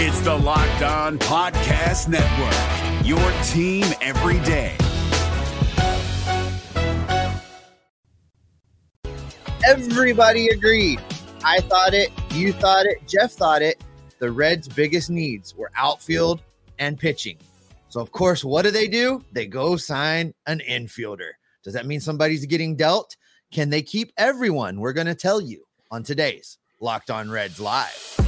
It's the Locked On Podcast Network, your team every day. Everybody agreed. I thought it, you thought it, Jeff thought it. The Reds' biggest needs were outfield and pitching. So, of course, what do they do? They go sign an infielder. Does that mean somebody's getting dealt? Can they keep everyone? We're going to tell you on today's Locked On Reds Live.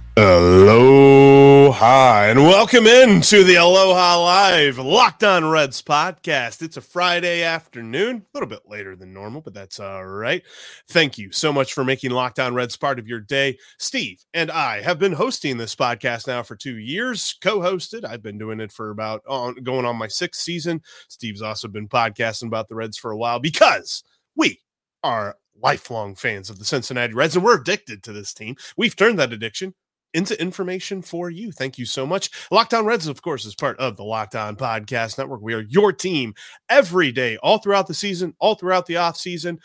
Aloha and welcome into the Aloha Live Locked On Reds podcast. It's a Friday afternoon, a little bit later than normal, but that's all right. Thank you so much for making Locked On Reds part of your day. Steve and I have been hosting this podcast now for two years, co hosted. I've been doing it for about on, going on my sixth season. Steve's also been podcasting about the Reds for a while because we are lifelong fans of the Cincinnati Reds and we're addicted to this team. We've turned that addiction into information for you. Thank you so much. Locked On Reds, of course, is part of the Locked On Podcast Network. We are your team every day, all throughout the season, all throughout the off season.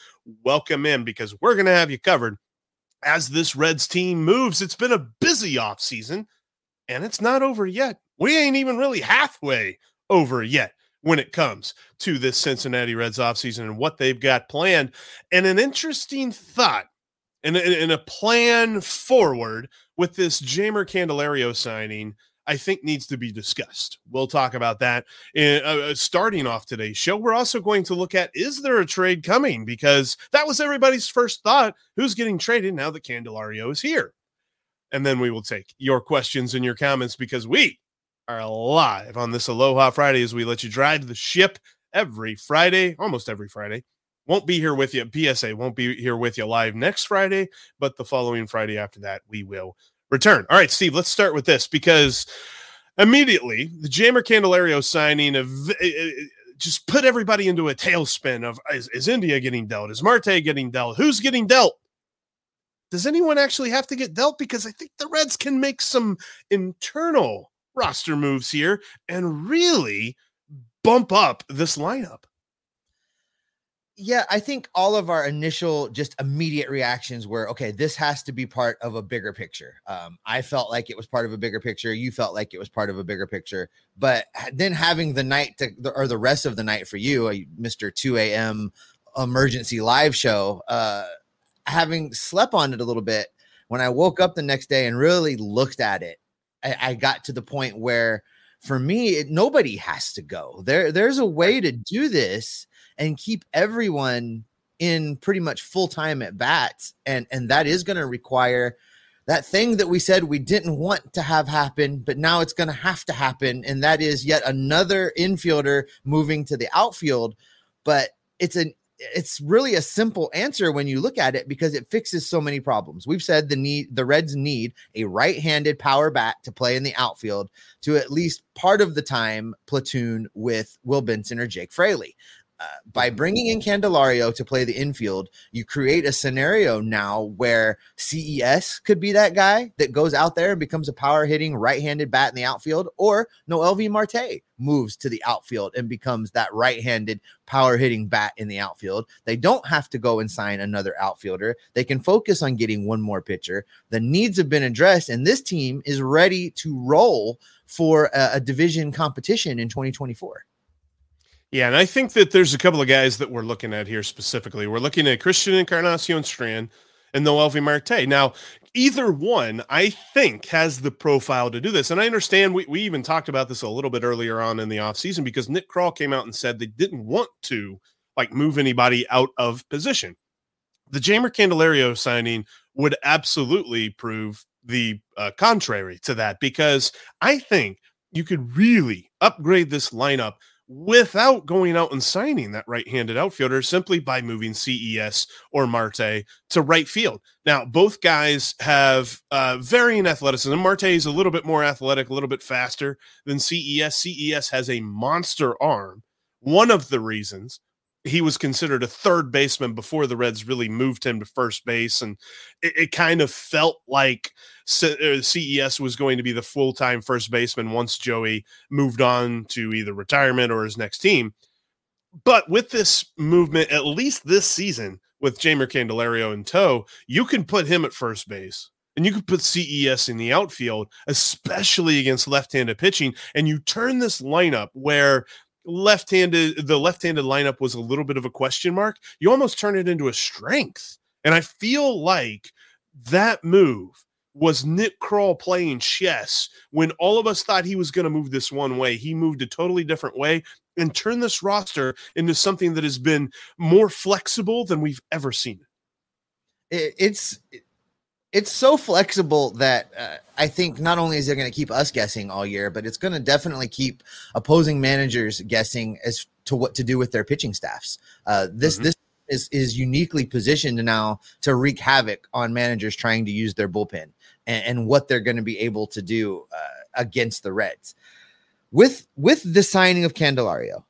Welcome in because we're going to have you covered as this Reds team moves. It's been a busy off season, and it's not over yet. We ain't even really halfway over yet when it comes to this Cincinnati Reds offseason and what they've got planned. And an interesting thought and, and a plan forward with this Jeimer Candelario signing, I think needs to be discussed. We'll talk about that in, uh, uh, starting off today's show. We're also going to look at is there a trade coming? Because that was everybody's first thought. Who's getting traded now that Candelario is here? And then we will take your questions and your comments because we are live on this Aloha Friday as we let you drive the ship every Friday, almost every Friday. Won't be here with you. PSA won't be here with you live next Friday, but the following Friday after that, we will return. All right, Steve, let's start with this because immediately the Jeimer Candelario signing of eh, eh, eh, just put everybody into a tailspin of is, is India getting dealt? Is Marte getting dealt? Who's getting dealt? Does anyone actually have to get dealt? Because I think the Reds can make some internal roster moves here and really bump up this lineup yeah, I think all of our initial just immediate reactions were okay, this has to be part of a bigger picture. Um, I felt like it was part of a bigger picture. You felt like it was part of a bigger picture. But then having the night to, or the rest of the night for you, a Mr. 2 a.m. emergency live show, uh, having slept on it a little bit, when I woke up the next day and really looked at it, I, I got to the point where for me, it, nobody has to go. There, there's a way to do this and keep everyone in pretty much full time at bats. And, and that is going to require that thing that we said we didn't want to have happen, but now it's going to have to happen. And that is yet another infielder moving to the outfield. But it's an it's really a simple answer when you look at it because it fixes so many problems. We've said the need the Reds need a right-handed power bat to play in the outfield to at least part of the time platoon with Will Benson or Jake Fraley. By bringing in Candelario to play the infield, you create a scenario now where CES could be that guy that goes out there and becomes a power hitting right handed bat in the outfield, or Noelvi Marte moves to the outfield and becomes that right handed power hitting bat in the outfield. They don't have to go and sign another outfielder. They can focus on getting one more pitcher. The needs have been addressed, and this team is ready to roll for a, a division competition in 2024. Yeah, and I think that there's a couple of guys that we're looking at here specifically. We're looking at Christian Encarnacion Strand and Noelvi Marte. Now, either one, I think, has the profile to do this. And I understand we, we even talked about this a little bit earlier on in the offseason because Nick Krall came out and said they didn't want to like move anybody out of position. The Jeimer Candelario signing would absolutely prove the uh, contrary to that because I think you could really upgrade this lineup without going out and signing that right-handed outfielder simply by moving CES or Marte to right field. Now, both guys have uh, varying athleticism. Marte is a little bit more athletic, a little bit faster than CES. CES has a monster arm. One of the reasons he was considered a third baseman before the Reds really moved him to first base. And it, it kind of felt like CES uh, was going to be the full time first baseman once Joey moved on to either retirement or his next team. but with this movement, at least this season, with Jeimer Candelario in tow, you can put him at first base and you can put CES in the outfield, especially against left-handed pitching, and you turn this lineup where left-handed the left-handed lineup was a little bit of a question mark. You almost turn it into a strength. And I feel like that move was Nick Krall playing chess when all of us thought he was going to move this one way. He moved a totally different way and turned this roster into something that has been more flexible than we've ever seen. It's it's so flexible that uh, I think not only is it going to keep us guessing all year, but it's going to definitely keep opposing managers guessing as to what to do with their pitching staffs. Uh, this mm-hmm. this is is uniquely positioned now to wreak havoc on managers trying to use their bullpen and, and what they're going to be able to do uh, against the Reds. With with the signing of Candelario,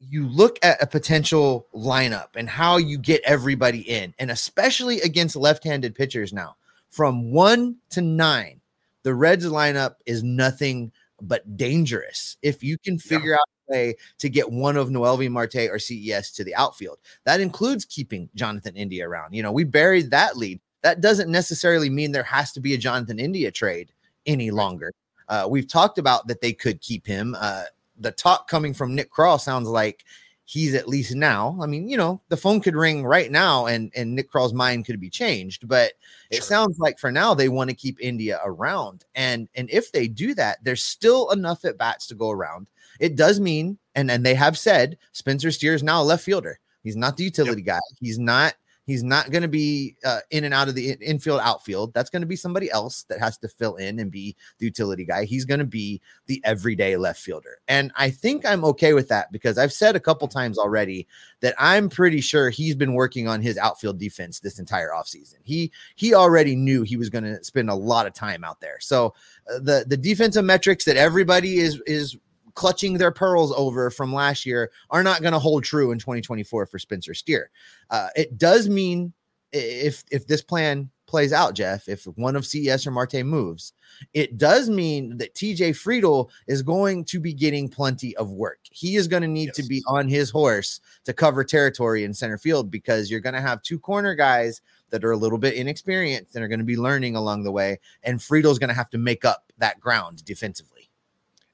you look at a potential lineup and how you get everybody in, and especially against left-handed pitchers now, from one to nine, the Reds lineup is nothing but dangerous. If you can figure yeah. out a way to get one of Noelvi Marte or CES to the outfield, that includes keeping Jonathan India around. You know, we buried that lead that doesn't necessarily mean there has to be a Jonathan India trade any longer. Uh, we've talked about that they could keep him. Uh, the talk coming from Nick Krall sounds like he's at least now. I mean, you know, the phone could ring right now and and Nick Krall's mind could be changed, but it sounds like for now they want to keep India around. And and if they do that, there's still enough at bats to go around. It does mean, and and they have said Spencer Steer is now a left fielder. He's not the utility yep. guy. He's not He's not going to be uh, in and out of the infield, outfield. That's going to be somebody else that has to fill in and be the utility guy. He's going to be the everyday left fielder. And I think I'm okay with that because I've said a couple times already that I'm pretty sure he's been working on his outfield defense this entire offseason. He he already knew he was going to spend a lot of time out there. So uh, the the defensive metrics that everybody is is clutching their pearls over from last year are not going to hold true in 2024 for Spencer Steer. Uh, it does mean if if this plan plays out, Jeff, if one of CES or Marte moves, it does mean that TJ Friedl is going to be getting plenty of work. He is going to need yes. to be on his horse to cover territory in center field because you're going to have two corner guys that are a little bit inexperienced and are going to be learning along the way. And Friedl's going to have to make up that ground defensively.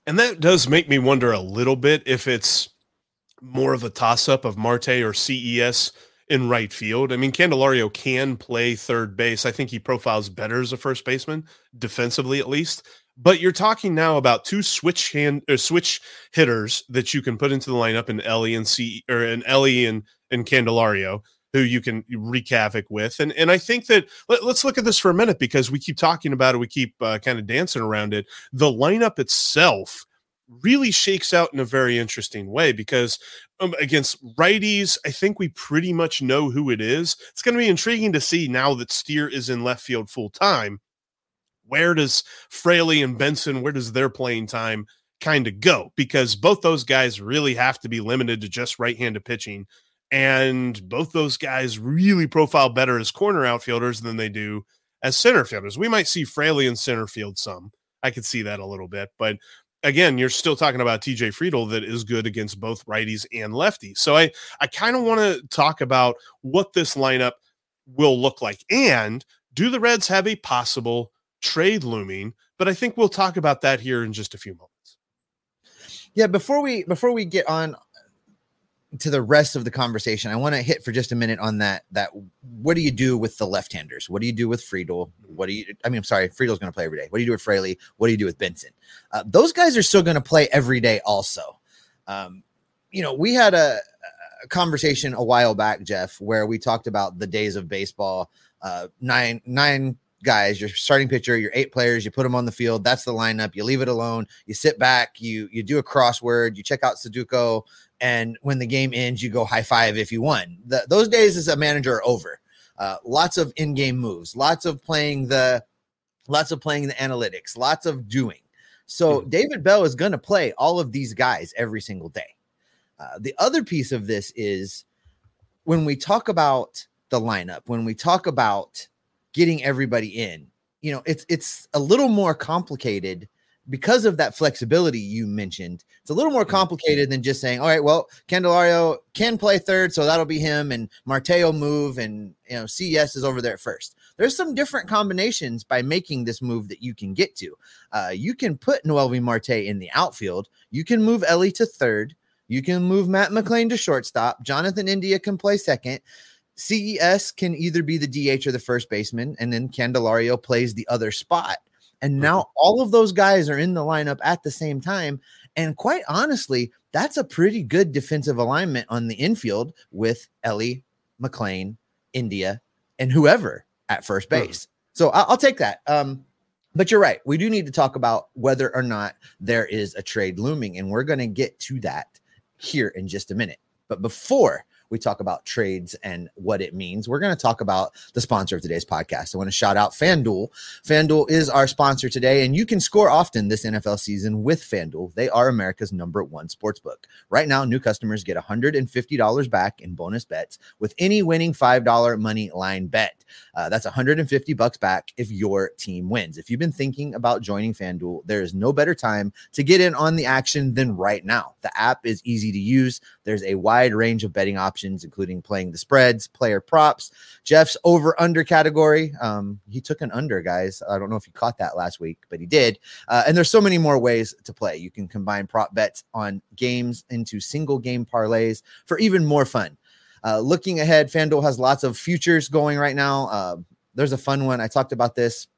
And that does make me wonder a little bit if it's more of a toss up of Marte or CES in right field. I mean, Candelario can play third base. I think he profiles better as a first baseman, defensively at least. But you're talking now about two switch hand or switch hitters that you can put into the lineup in Elly and C or in Elly and, and Candelario who you can wreak havoc with. And and I think that let, us look at this for a minute because we keep talking about it, we keep uh, kind of dancing around it. The lineup itself really shakes out in a very interesting way because um, against righties, I think we pretty much know who it is. It's going to be intriguing to see now that Steer is in left field full time. Where does Fraley and Benson, where does their playing time kind of go? Because both those guys really have to be limited to just right handed pitching and both those guys really profile better as corner outfielders than they do as center fielders. We might see Fraley in center field some. I could see that a little bit, but again, you're still talking about TJ Friedl that is good against both righties and lefties. So I I kind of want to talk about what this lineup will look like and do the Reds have a possible trade looming? But I think we'll talk about that here in just a few moments. Yeah, before we before we get on to the rest of the conversation, I want to hit for just a minute on that. That what do you do with the left-handers? What do you do with Friedl? What do you? I mean, I'm sorry, Friedl's going to play every day. What do you do with Fraley? What do you do with Benson? Uh, those guys are still going to play every day. Also, um, you know, we had a, a, conversation a while back, Jeff, where we talked about the days of baseball. Uh, nine nine guys, your starting pitcher, your eight players, you put them on the field. That's the lineup. You leave it alone. You sit back. You you do a crossword. You check out Sudoku and when the game ends, you go high five if you won. The, those days as a manager are over. Uh, lots of in-game moves, lots of playing the, lots of playing the analytics, lots of doing. So mm-hmm. David Bell is going to play all of these guys every single day. Uh, the other piece of this is when we talk about the lineup, when we talk about getting everybody in, you know, it's it's a little more complicated because of that flexibility you mentioned, it's a little more complicated than just saying, all right, well, Candelario can play third, so that'll be him, and Marte will move, and you know, CES is over there at first. There's some different combinations by making this move that you can get to. Uh, you can put Noelvi Marte in the outfield. You can move Elly to third. You can move Matt McLain to shortstop. Jonathan India can play second. CES can either be the DH or the first baseman, and then Candelario plays the other spot. And now all of those guys are in the lineup at the same time. And quite honestly, that's a pretty good defensive alignment on the infield with Elly, McLain, India, and whoever at first base. So I'll, I'll take that. Um, but you're right. We do need to talk about whether or not there is a trade looming, and we're going to get to that here in just a minute. But before we talk about trades and what it means. We're going to talk about the sponsor of today's podcast. I want to shout out FanDuel. FanDuel is our sponsor today, and you can score often this NFL season with FanDuel. They are America's number one sports book. Right now, new customers get $150 back in bonus bets with any winning $5 money line bet. Uh, that's 150 bucks back if your team wins. If you've been thinking about joining FanDuel, there is no better time to get in on the action than right now. The app is easy to use. There's a wide range of betting options options, including playing the spreads, player props. Jeff's over under category. Um, he took an under, guys. I don't know if you caught that last week, but he did. Uh, and there's so many more ways to play. You can combine prop bets on games into single game parlays for even more fun. Uh, looking ahead, FanDuel has lots of futures going right now. Uh, there's a fun one. I talked about this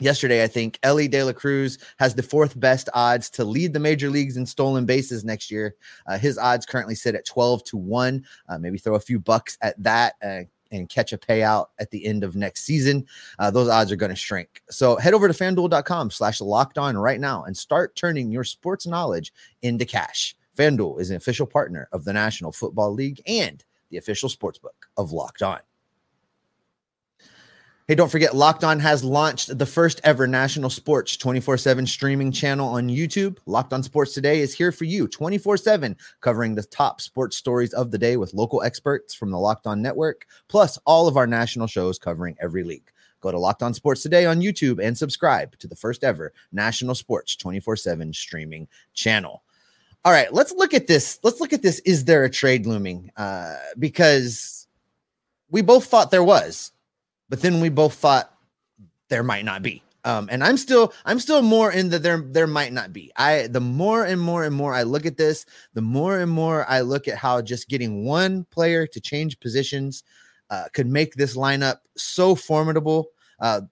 yesterday, I think Elly De La Cruz has the fourth best odds to lead the major leagues in stolen bases next year. Uh, his odds currently sit at 12 to 1. Uh, maybe throw a few bucks at that. Uh, and catch a payout at the end of next season. Uh, those odds are going to shrink. So head over to fanduel.com slash locked on right now and start turning your sports knowledge into cash. FanDuel is an official partner of the National Football League and the official sportsbook of Locked On. Hey, don't forget, Locked On has launched the first ever national sports 24 7 streaming channel on YouTube. Locked On Sports Today is here for you 24 7, covering the top sports stories of the day with local experts from the Locked On Network, plus all of our national shows covering every league. Go to Locked On Sports Today on YouTube and subscribe to the first ever national sports 24 7 streaming channel. All right, let's look at this. Let's look at this. Is there a trade looming? Uh, because we both thought there was but then we both thought there might not be. Um, and I'm still I'm still more in the there there might not be. I the more and more and more I look at this, the more and more I look at how just getting one player to change positions uh, could make this lineup so formidable. Uh,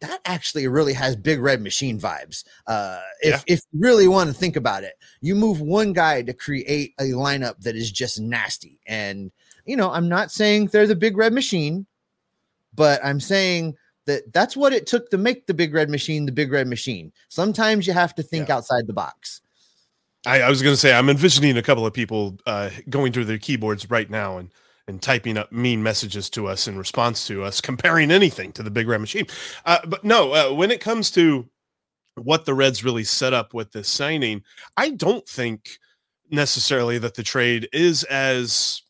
that actually really has big red machine vibes. Uh, if yeah. if you really want to think about it, you move one guy to create a lineup that is just nasty. And you know, I'm not saying they're the big red machine but I'm saying that that's what it took to make the big red machine the big red machine. Sometimes you have to think yeah. outside the box. I, I was going to say I'm envisioning a couple of people uh, going through their keyboards right now and and typing up mean messages to us in response to us comparing anything to the big red machine. Uh, but no, uh, when it comes to what the Reds really set up with this signing, I don't think necessarily that the trade is as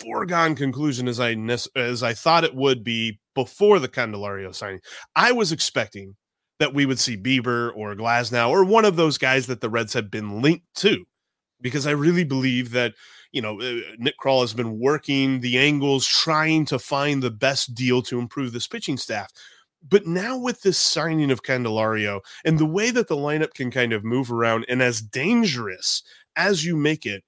foregone conclusion as I as I thought it would be before the Candelario signing. I was expecting that we would see Bieber or Glasnow or one of those guys that the Reds have been linked to, because I really believe that you know uh, Nick Krall has been working the angles, trying to find the best deal to improve this pitching staff. But now with this signing of Candelario and the way that the lineup can kind of move around and as dangerous as you make it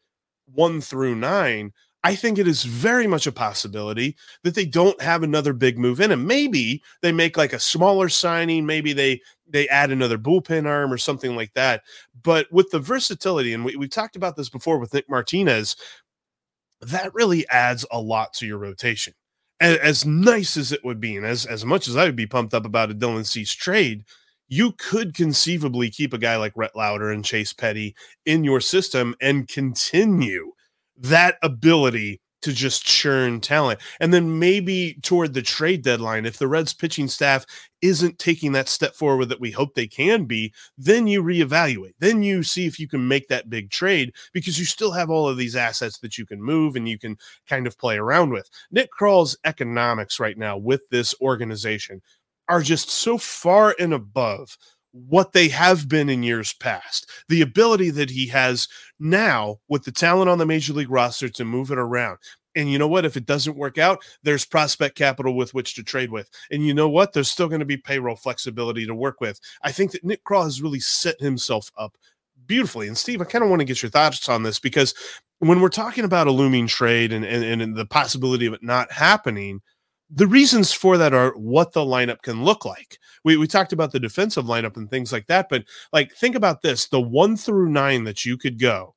one through nine, I think it is very much a possibility that they don't have another big move in and maybe they make like a smaller signing, maybe they they add another bullpen arm or something like that. But with the versatility, and we, we talked about this before with Nick Martinez, that really adds a lot to your rotation. As, as nice as it would be, and as, as much as I would be pumped up about a Dylan Cease trade, you could conceivably keep a guy like Rhett Lowder and Chase Petty in your system and continue that ability to just churn talent. And then maybe toward the trade deadline, if the Reds pitching staff isn't taking that step forward that we hope they can be, then you reevaluate. Then you see if you can make that big trade because you still have all of these assets that you can move and you can kind of play around with. Nick Krall's economics right now with this organization are just so far and above what they have been in years past. The ability that he has now with the talent on the major league roster to move it around. And you know what? If it doesn't work out, there's prospect capital with which to trade with. And you know what? There's still going to be payroll flexibility to work with. I think that Nick Krall has really set himself up beautifully. And Steve, I kind of want to get your thoughts on this because when we're talking about a looming trade and, and, and the possibility of it not happening, the reasons for that are what the lineup can look like. We, we talked about the defensive lineup and things like that, but like think about this the one through nine that you could go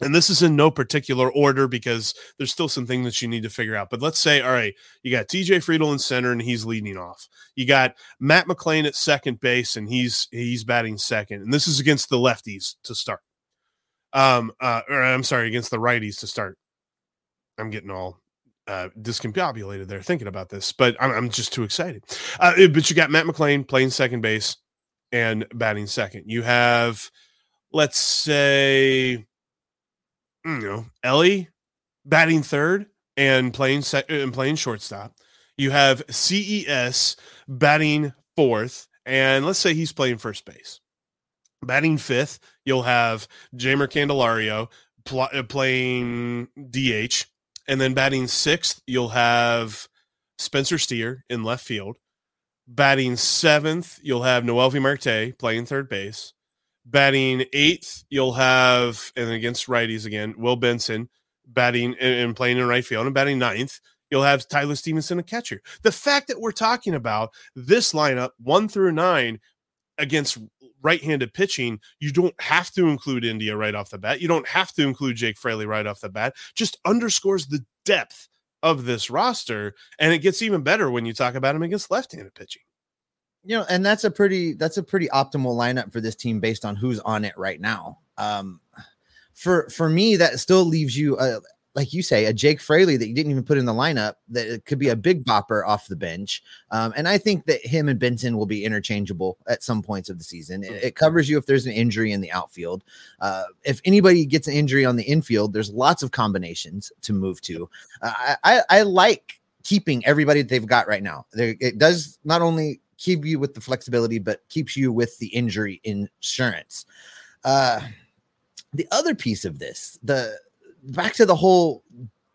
and this is in no particular order because there's still some things that you need to figure out. But let's say, all right, you got TJ Friedl in center and he's leading off. You got Matt McLain at second base and he's he's batting second. And this is against the lefties to start. Um, uh, or I'm sorry, against the righties to start. I'm getting all uh, discombobulated there thinking about this, but I'm, I'm just too excited. Uh, but you got Matt McLain playing second base and batting second. You have, let's say you know, Elly batting third and playing sec- and playing shortstop. You have CES batting fourth, and let's say he's playing first base. Batting fifth, you'll have Jeimer Candelario pl- uh, playing DH, and then batting sixth, you'll have Spencer Steer in left field. Batting seventh, you'll have Noel Noelvi Marte playing third base. Batting eighth, you'll have, and against righties again, Will Benson batting and, playing in right field, and batting ninth, you'll have Tyler Stephenson, a catcher. The fact that we're talking about this lineup, one through nine, against right-handed pitching, you don't have to include India right off the bat. You don't have to include Jake Fraley right off the bat. Just underscores the depth of this roster, and it gets even better when you talk about him against left-handed pitching you know, and that's a pretty that's a pretty optimal lineup for this team based on who's on it right now. Um, for for me, that still leaves you, uh, like you say, a Jake Fraley that you didn't even put in the lineup that could be a big bopper off the bench. Um, and I think that him and Benson will be interchangeable at some points of the season. It, it covers you if there's an injury in the outfield. Uh, if anybody gets an injury on the infield, there's lots of combinations to move to. Uh, I, I, I like keeping everybody that they've got right now. There, it does not only keep you with the flexibility, but keeps you with the injury insurance. Uh, the other piece of this, the back to the whole,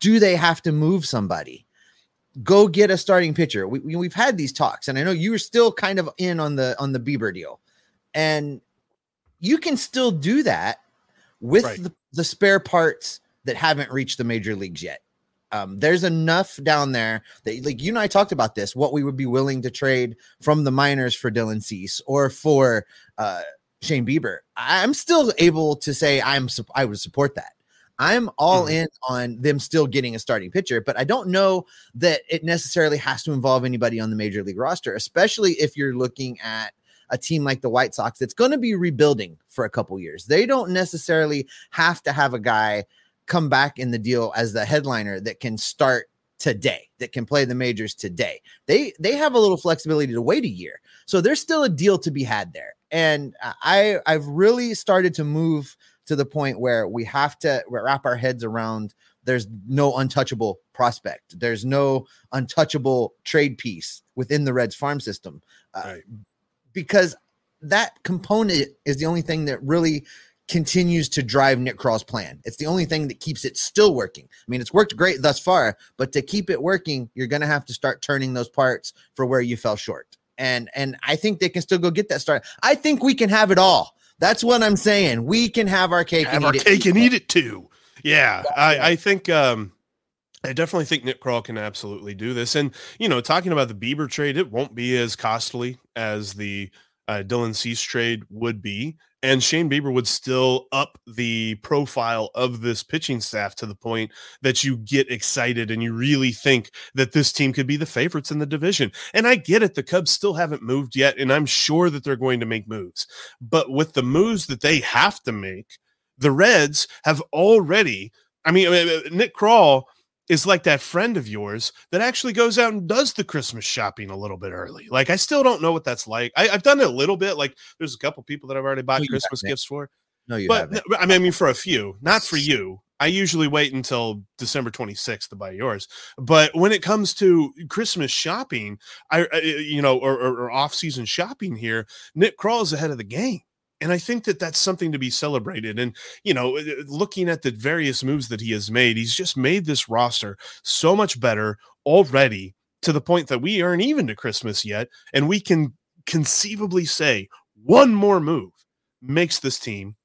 do they have to move somebody? Go get a starting pitcher. We, we we've had these talks, and I know you were still kind of in on the on the Bieber deal, and you can still do that with right. the, the spare parts that haven't reached the major leagues yet. Um, there's enough down there that, like you and I talked about this, what we would be willing to trade from the minors for Dylan Cease or for uh, Shane Bieber. I'm still able to say I'm I would support that. I'm all mm-hmm. in on them still getting a starting pitcher, but I don't know that it necessarily has to involve anybody on the major league roster, especially if you're looking at a team like the White Sox that's going to be rebuilding for a couple years. They don't necessarily have to have a guy come back in the deal as the headliner that can start today that can play the majors today they they have a little flexibility to wait a year so there's still a deal to be had there and i i've really started to move to the point where we have to wrap our heads around there's no untouchable prospect there's no untouchable trade piece within the reds farm system uh, right. because that component is the only thing that really continues to drive Nick Krall's plan. It's the only thing that keeps it still working. I mean, it's worked great thus far, but to keep it working, you're going to have to start turning those parts for where you fell short. And and I think they can still go get that start. I think we can have it all. That's what I'm saying. We can have our cake have and our eat cake it. and eat it too. Yeah, I, I think um I definitely think Nick Krall can absolutely do this. And you know, talking about the Bieber trade, it won't be as costly as the uh, Dylan Cease trade would be. And Shane Bieber would still up the profile of this pitching staff to the point that you get excited and you really think that this team could be the favorites in the division. And I get it. The Cubs still haven't moved yet. And I'm sure that they're going to make moves. But with the moves that they have to make, the Reds have already, I mean, uh, uh, Nick Krall is like that friend of yours that actually goes out and does the Christmas shopping a little bit early. Like I still don't know what that's like. I, have done it a little bit. Like there's a couple people that I've already bought no, Christmas gifts for. No, you but haven't. I mean, for a few, not for you. I usually wait until December 26th to buy yours. But when it comes to Christmas shopping, I, I you know, or, or, or off-season shopping here, Nick Krall is ahead of the game. And I think that that's something to be celebrated. And, you know, looking at the various moves that he has made, he's just made this roster so much better already to the point that we aren't even to Christmas yet. And we can conceivably say one more move makes this team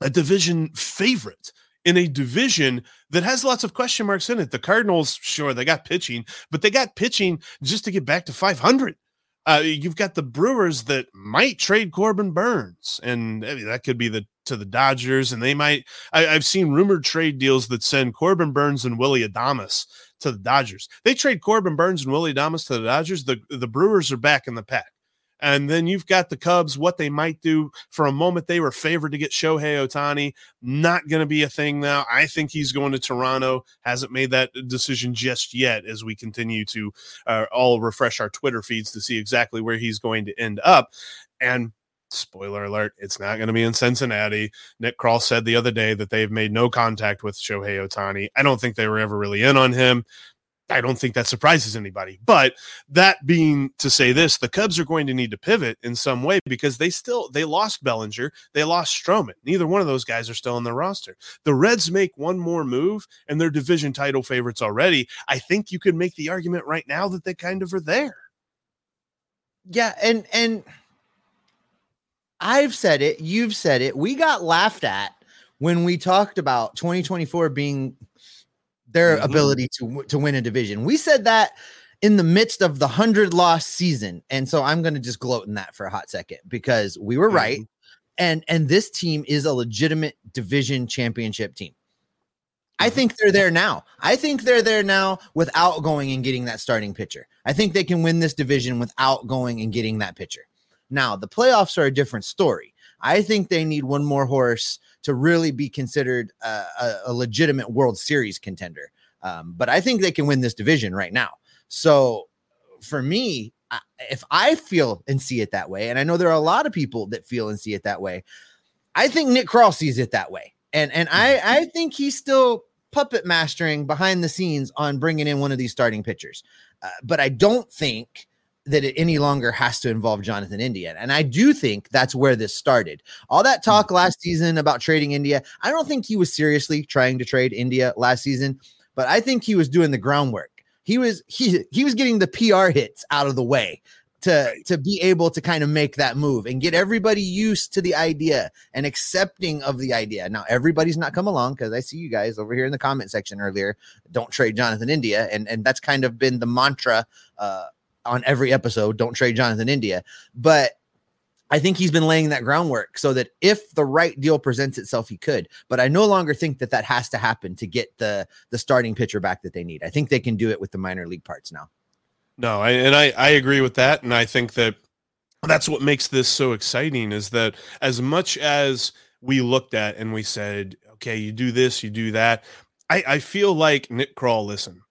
a division favorite in a division that has lots of question marks in it. The Cardinals, sure, they got pitching, but they got pitching just to get back to 500. Uh, you've got the Brewers that might trade Corbin Burnes, and I mean, that could be the to the Dodgers, and they might. I, have seen rumored trade deals that send Corbin Burnes and Willy Adames to the Dodgers. They trade Corbin Burnes and Willy Adames to the Dodgers. The the Brewers are back in the pack. And then you've got the Cubs, what they might do. For a moment, they were favored to get Shohei Ohtani. Not going to be a thing now. I think he's going to Toronto. Hasn't made that decision just yet as we continue to uh, all refresh our Twitter feeds to see exactly where he's going to end up. And spoiler alert, it's not going to be in Cincinnati. Nick Krall said the other day that they've made no contact with Shohei Ohtani. I don't think they were ever really in on him. I don't think that surprises anybody. But that being to say this, the Cubs are going to need to pivot in some way because they still they lost Bellinger, they lost Stroman. Neither one of those guys are still on their roster. The Reds make one more move and they're division title favorites already. I think you could make the argument right now that they kind of are there. Yeah, and and I've said it, you've said it. We got laughed at when we talked about 2024 being their mm-hmm. ability to to win a division. We said that in the midst of the 100 loss season. And so I'm going to just gloat in that for a hot second because we were mm-hmm. right. And and this team is a legitimate division championship team. I mm-hmm. think they're there now. I think they're there now without going and getting that starting pitcher. I think they can win this division without going and getting that pitcher. Now, the playoffs are a different story. I think they need one more horse to really be considered a, a, a legitimate World Series contender. Um, but I think they can win this division right now. So for me, if I feel and see it that way, and I know there are a lot of people that feel and see it that way, I think Nick Krall sees it that way, and and I mm-hmm. I think he's still puppet mastering behind the scenes on bringing in one of these starting pitchers, uh, but I don't think that it any longer has to involve Jonathan India. And I do think that's where this started. All that talk mm. last season about trading India, I don't think he was seriously trying to trade India last season, but I think he was doing the groundwork. He was he he was getting the PR hits out of the way to to be able to kind of make that move and get everybody used to the idea and accepting of the idea. Now everybody's not come along because I see you guys over here in the comment section earlier. Don't trade Jonathan India, and and that's kind of been the mantra uh, on every episode. Don't trade Jonathan India, but I think he's been laying that groundwork so that if the right deal presents itself, he could. But I no longer think that that has to happen to get the the starting pitcher back that they need. I think they can do it with the minor league parts now. No, I, and I I agree with that, and I think that that's what makes this so exciting is that as much as we looked at and we said, okay, you do this, you do that. I, I feel like Nick Krall, listen,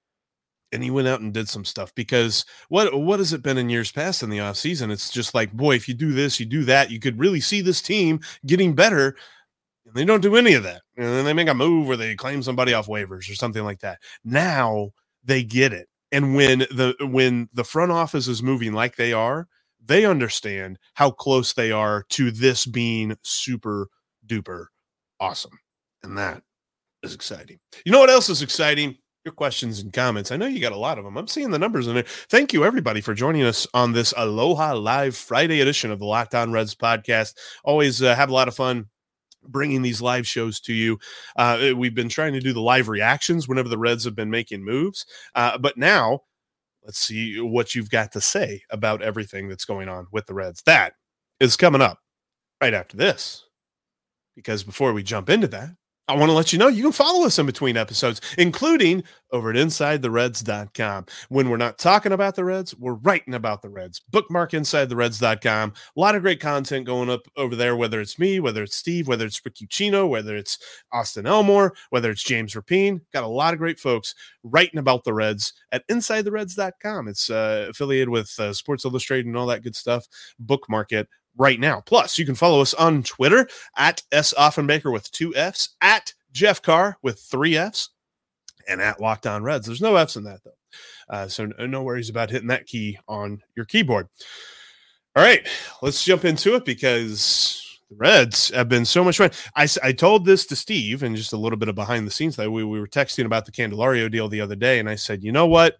and he went out and did some stuff because what what has it been in years past in the off season? It's just like, boy, if you do this, you do that, you could really see this team getting better. And they don't do any of that. And then they make a move or they claim somebody off waivers or something like that. Now they get it. And when the when the front office is moving like they are, they understand how close they are to this being super duper awesome. And that is exciting. You know what else is exciting? Your questions and comments. I know you got a lot of them. I'm seeing the numbers in there. Thank you, everybody, for joining us on this Aloha Live Friday edition of the Locked On Reds podcast. Always uh, have a lot of fun bringing these live shows to you. Uh, we've been trying to do the live reactions whenever the Reds have been making moves, uh, but now let's see what you've got to say about everything that's going on with the Reds. That is coming up right after this. Because before we jump into that, I want to let you know you can follow us in between episodes, including over at InsideTheReds.com. When we're not talking about the Reds, we're writing about the Reds. Bookmark InsideTheReds.com. A lot of great content going up over there, whether it's me, whether it's Steve, whether it's Rick Ucchino, whether it's Austin Elmore, whether it's James Rapine. Got a lot of great folks writing about the Reds at InsideTheReds.com. It's uh, affiliated with uh, Sports Illustrated and all that good stuff. Bookmark it right now. Plus, you can follow us on Twitter at S Offenbaker with two F's, at Jeff Carr with three F's, and at Locked On Reds. There's no F's in that though, uh, so no worries about hitting that key on your keyboard. All right, let's jump into it because the Reds have been so much fun. I, I told this to Steve and just a little bit of behind the scenes that we, we were texting about the Candelario deal the other day, and I said, you know what?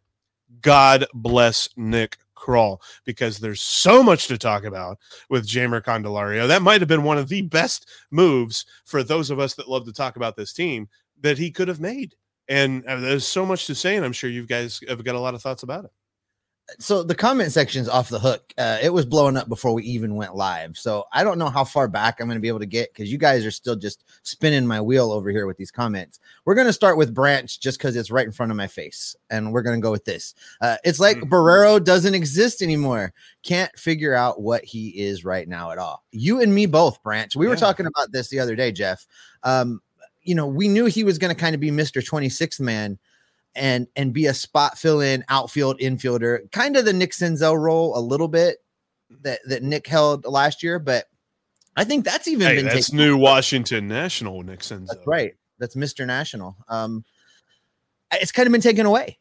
God bless Nick Krall because there's so much to talk about with Jeimer Candelario. That might have been one of the best moves for those of us that love to talk about this team that he could have made. And uh, there's so much to say, and I'm sure you guys have got a lot of thoughts about it so the comment section's off the hook. Uh, it was blowing up before we even went live. So I don't know how far back I'm going to be able to get because you guys are still just spinning my wheel over here with these comments. We're going to start with Branch just because it's right in front of my face, and we're going to go with this. Uh, it's like mm-hmm. Barrero doesn't exist anymore. Can't figure out what he is right now at all. You and me both, Branch. We yeah. were talking about this the other day, Jeff. Um, you know, we knew he was going to kind of be Mr. 26th man and and be a spot fill in outfield infielder, kind of the Nick Senzel role a little bit that that Nick held last year, but I think that's even hey, been that's new Washington National Nick Senzel. That's right. That's Mr. National. Um, it's kind of been taken away.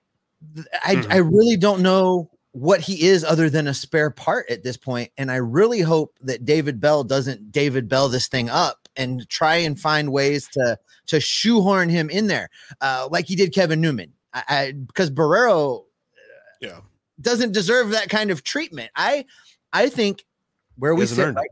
I mm-hmm. I really don't know what he is other than a spare part at this point, and I really hope that David Bell doesn't David Bell this thing up and try and find ways to to shoehorn him in there, uh, like he did Kevin Newman. I, because Barrero yeah doesn't deserve that kind of treatment. I I think where we sit right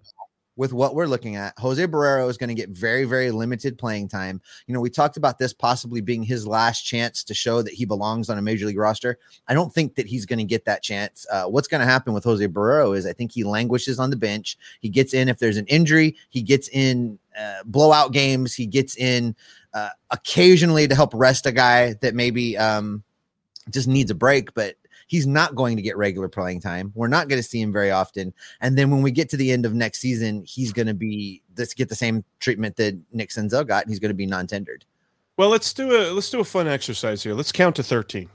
with what we're looking at, Jose Barrero is going to get very, very limited playing time. You know, we talked about this possibly being his last chance to show that he belongs on a major league roster. I don't think that he's going to get that chance. Uh, what's going to happen with Jose Barrero is I think he languishes on the bench. He gets in if there's an injury, he gets in uh, blowout games, he gets in uh, occasionally to help rest a guy that maybe um, just needs a break, but he's not going to get regular playing time. We're not going to see him very often. And then when we get to the end of next season, he's going to be let's get the same treatment that Nick Senzel got, and he's going to be non-tendered. Well, let's do a let's do a fun exercise here. Let's count to 13.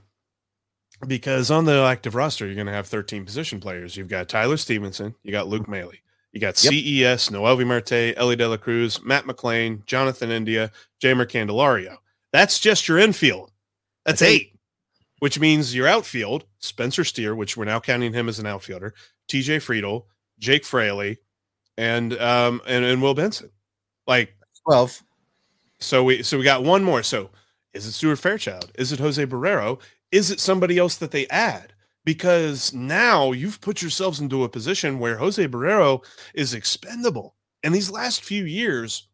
Because on the active roster, you're going to have 13 position players. You've got Tyler Stephenson, you got Luke mm-hmm. Maile, you got yep. CES, Noelvi Marte, Elly De La Cruz, Matt McLain, Jonathan India, Jeimer Candelario. That's just your infield. That's, That's eight. eight, which means your outfield, Spencer Steer, which we're now counting him as an outfielder, TJ Friedl, Jake Fraley, and um and, and Will Benson. Like 12. So we so we got one more. So is it Stuart Fairchild? Is it Jose Barrero? Is it somebody else that they add? because now you've put yourselves into a position where Jose Barrero is expendable. And these last few years,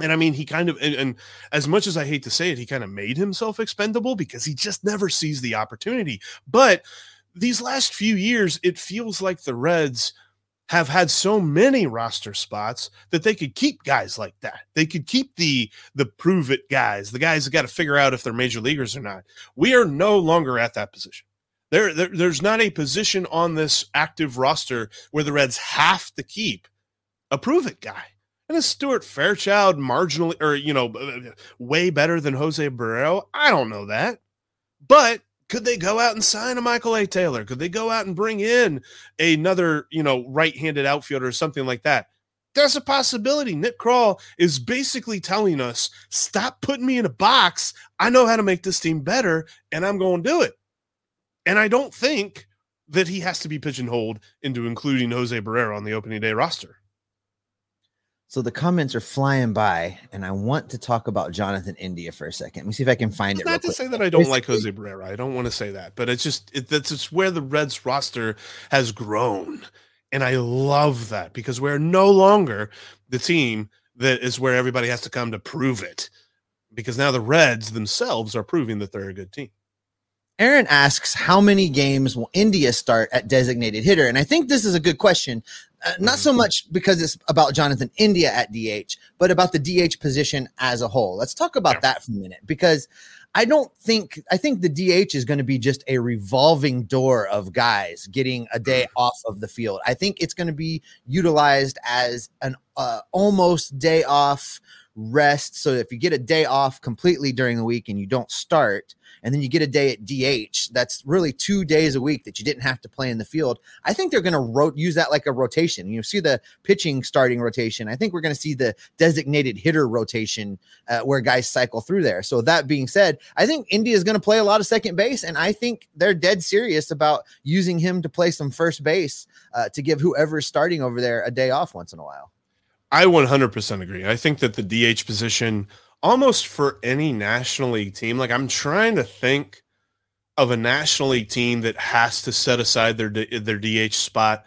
and I mean, he kind of, and, and, as much as I hate to say it, he kind of made himself expendable because he just never sees the opportunity. But these last few years, it feels like the Reds have had so many roster spots that they could keep guys like that. They could keep the the prove it guys, the guys that got to figure out if they're major leaguers or not. We are no longer at that position. There, there, there's not a position on this active roster where the Reds have to keep a prove it guy. And is Stuart Fairchild marginally, or you know, way better than Jose Barrero? I don't know that, but could they go out and sign a Michael A. Taylor? Could they go out and bring in another, you know, right-handed outfielder or something like that? There's a possibility. Nick Krall is basically telling us, stop putting me in a box. I know how to make this team better, and I'm going to do it. And I don't think that he has to be pigeonholed into including Jose Barrero on the opening day roster. So the comments are flying by, and I want to talk about Jonathan India for a second. Let me see if I can find it's it. Not to quick. say that I don't it's, like Jose Barrero. I don't want to say that, but it's just it, that's just where the Reds roster has grown, and I love that because we're no longer the team that is where everybody has to come to prove it, because now the Reds themselves are proving that they're a good team. Aaron asks, how many games will India start at designated hitter? And I think this is a good question, uh, not so mm-hmm. much because it's about Jonathan India at DH, but about the DH position as a whole. Let's talk about yeah. that for a minute because I don't think, I think the DH is going to be just a revolving door of guys getting a day mm. off of the field. I think it's going to be utilized as an uh, almost day off rest. So if you get a day off completely during the week and you don't start, and then you get a day at DH, that's really two days a week that you didn't have to play in the field. I think they're going to ro- use that like a rotation. You see the pitching starting rotation. I think we're going to see the designated hitter rotation uh, where guys cycle through there. So that being said, I think India is going to play a lot of second base, and I think they're dead serious about using him to play some first base uh, to give whoever's starting over there a day off once in a while. I 100% agree. I think that the DH position, almost for any National League team, like I'm trying to think of a National League team that has to set aside their their DH spot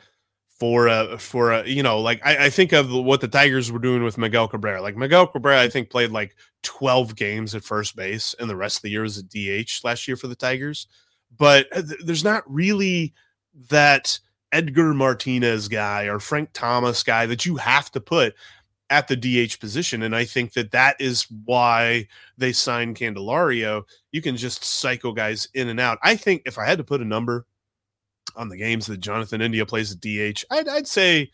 for a for a you know like I, I think of what the Tigers were doing with Miguel Cabrera. Like Miguel Cabrera, I think played like 12 games at first base, and the rest of the year was a DH last year for the Tigers. But uh, th- there's not really that Edgar Martinez guy or Frank Thomas guy that you have to put at the DH position. And I think that that is why they signed Candelario. You can just cycle guys in and out. I think if I had to put a number on the games that Jonathan India plays at DH, I'd, I'd say,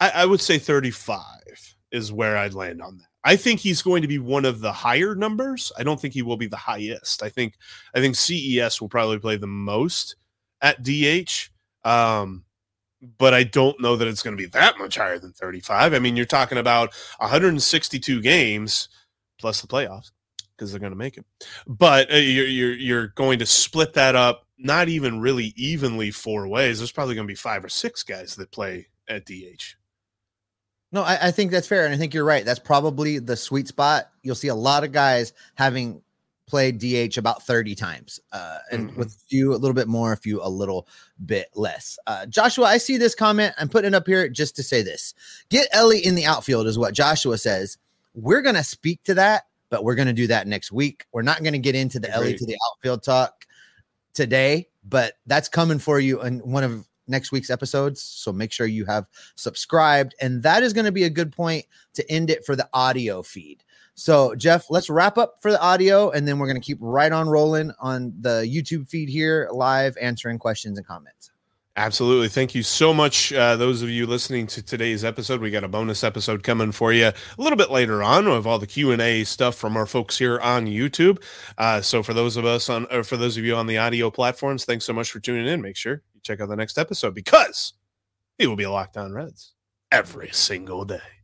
I, I would say 35 is where I'd land on that. I think he's going to be one of the higher numbers. I don't think he will be the highest. I think I think CES will probably play the most at DH. Um, but I don't know that it's going to be that much higher than 35. I mean, you're talking about 162 games plus the playoffs because they're going to make it. But uh, you're, you're you're going to split that up not even really evenly four ways. There's probably going to be five or six guys that play at DH. No, I, I, think that's fair, and I think you're right. That's probably the sweet spot. You'll see a lot of guys having played DH about 30 times, uh, and mm-hmm. with a few a little bit more, a few a little bit less. Uh, Joshua, I see this comment. I'm putting it up here just to say this. Get Elly in the outfield is what Joshua says. We're going to speak to that, but we're going to do that next week. We're not going to get into the Great. Elly to the outfield talk today, but that's coming for you in one of next week's episodes. So make sure you have subscribed. And that is going to be a good point to end it for the audio feed. So, Jeff, let's wrap up for the audio and then we're going to keep right on rolling on the YouTube feed here, live answering questions and comments. Absolutely. Thank you so much, uh, those of you listening to today's episode. We got a bonus episode coming for you a little bit later on of all the Q and A stuff from our folks here on YouTube. Uh, so for those of us on, or for those of you on the audio platforms, thanks so much for tuning in. Make sure you check out the next episode because it will be Locked On Reds every single day.